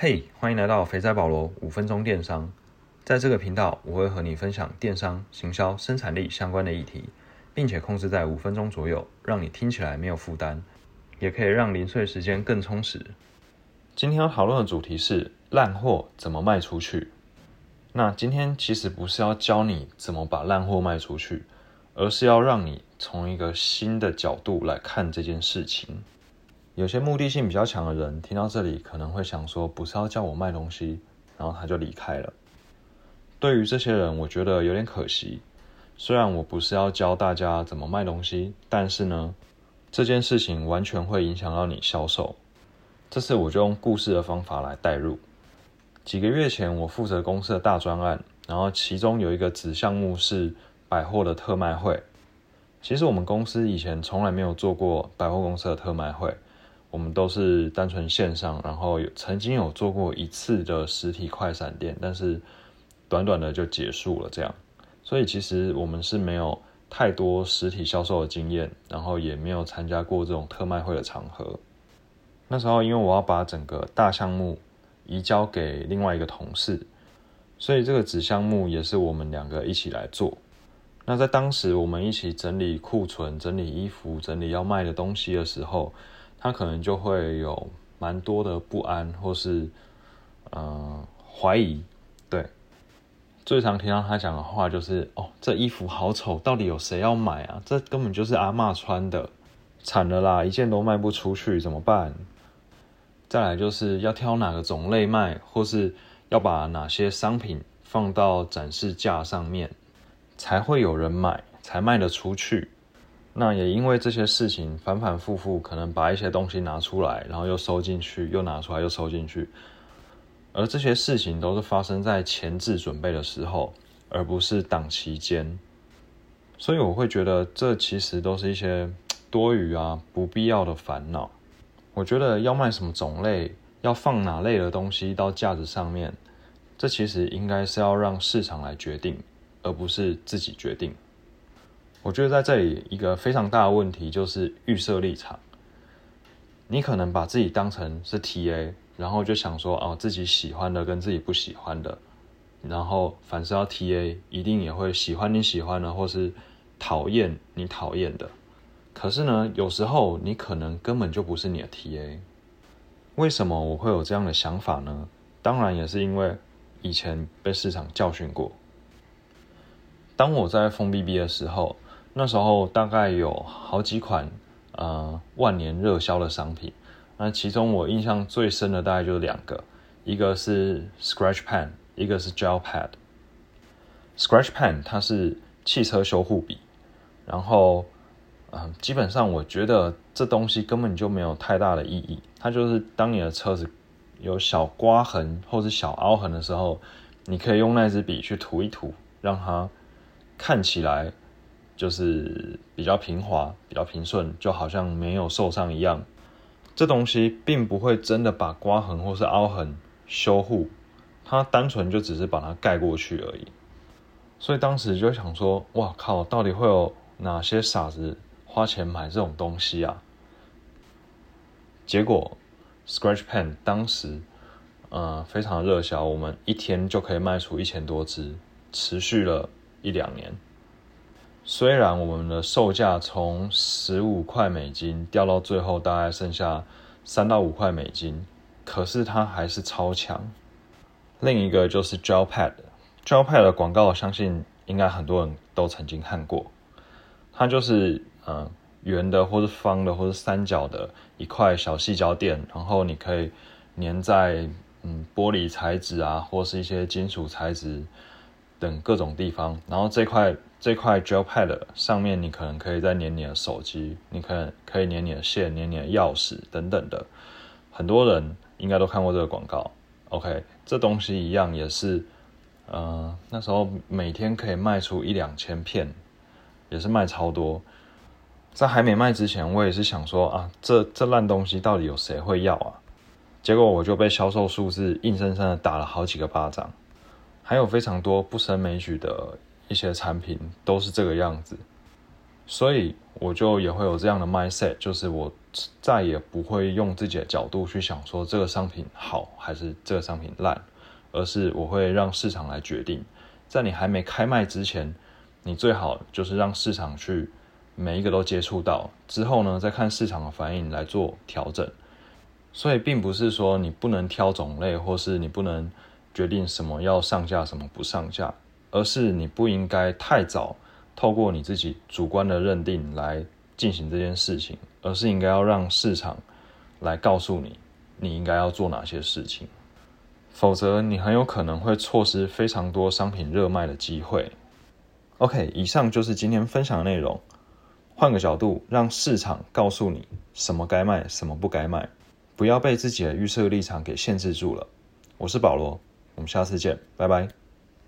嘿，欢迎来到肥仔保罗五分钟电商。在这个频道，我会和你分享电商、行销、生产力相关的议题，并且控制在五分钟左右，让你听起来没有负担，也可以让零碎时间更充实。今天要讨论的主题是烂货怎么卖出去。那今天其实不是要教你怎么把烂货卖出去，而是要让你从一个新的角度来看这件事情。有些目的性比较强的人，听到这里可能会想说，不是要叫我卖东西，然后他就离开了。对于这些人，我觉得有点可惜。虽然我不是要教大家怎么卖东西，但是呢，这件事情完全会影响到你销售。这次我就用故事的方法来带入。几个月前，我负责公司的大专案，然后其中有一个子项目是百货的特卖会。其实我们公司以前从来没有做过百货公司的特卖会。我们都是单纯线上，然后有曾经有做过一次的实体快闪店，但是短短的就结束了这样。所以其实我们是没有太多实体销售的经验，然后也没有参加过这种特卖会的场合。那时候因为我要把整个大项目移交给另外一个同事，所以这个子项目也是我们两个一起来做。那在当时我们一起整理库存、整理衣服、整理要卖的东西的时候。他可能就会有蛮多的不安，或是嗯怀疑。对，最常听到他讲的话就是：“哦，这衣服好丑，到底有谁要买啊？这根本就是阿妈穿的，惨了啦，一件都卖不出去，怎么办？”再来就是要挑哪个种类卖，或是要把哪些商品放到展示架上面，才会有人买，才卖得出去。那也因为这些事情反反复复，可能把一些东西拿出来，然后又收进去，又拿出来又收进去，而这些事情都是发生在前置准备的时候，而不是档期间。所以我会觉得这其实都是一些多余啊、不必要的烦恼。我觉得要卖什么种类，要放哪类的东西到架子上面，这其实应该是要让市场来决定，而不是自己决定。我觉得在这里一个非常大的问题就是预设立场。你可能把自己当成是 TA，然后就想说哦，自己喜欢的跟自己不喜欢的，然后凡是要 TA，一定也会喜欢你喜欢的，或是讨厌你讨厌的。可是呢，有时候你可能根本就不是你的 TA。为什么我会有这样的想法呢？当然也是因为以前被市场教训过。当我在封 BB 的时候。那时候大概有好几款呃万年热销的商品，那其中我印象最深的大概就是两个，一个是 Scratch Pen，一个是 Gel Pad。Scratch Pen 它是汽车修护笔，然后嗯基本上我觉得这东西根本就没有太大的意义，它就是当你的车子有小刮痕或是小凹痕的时候，你可以用那支笔去涂一涂，让它看起来。就是比较平滑、比较平顺，就好像没有受伤一样。这东西并不会真的把刮痕或是凹痕修护，它单纯就只是把它盖过去而已。所以当时就想说：“哇靠，到底会有哪些傻子花钱买这种东西啊？”结果，Scratch Pen 当时呃非常热销，我们一天就可以卖出一千多支，持续了一两年。虽然我们的售价从十五块美金掉到最后大概剩下三到五块美金，可是它还是超强。另一个就是 Gel Pad，Gel Pad 的广告，相信应该很多人都曾经看过。它就是嗯圆的，或是方的，或是三角的一块小细胶垫，然后你可以粘在嗯玻璃材质啊，或是一些金属材质等各种地方，然后这块。这块 gel pad 上面，你可能可以再粘你的手机，你可能可以粘你的线、粘你的钥匙等等的。很多人应该都看过这个广告。OK，这东西一样也是，呃，那时候每天可以卖出一两千片，也是卖超多。在还没卖之前，我也是想说啊，这这烂东西到底有谁会要啊？结果我就被销售数字硬生生的打了好几个巴掌，还有非常多不胜枚举的。一些产品都是这个样子，所以我就也会有这样的 mindset，就是我再也不会用自己的角度去想说这个商品好还是这个商品烂，而是我会让市场来决定。在你还没开卖之前，你最好就是让市场去每一个都接触到，之后呢再看市场的反应来做调整。所以并不是说你不能挑种类，或是你不能决定什么要上架，什么不上架，而是你不应该太早。透过你自己主观的认定来进行这件事情，而是应该要让市场来告诉你你应该要做哪些事情，否则你很有可能会错失非常多商品热卖的机会。OK，以上就是今天分享的内容。换个角度，让市场告诉你什么该卖，什么不该卖，不要被自己的预设立场给限制住了。我是保罗，我们下次见，拜拜。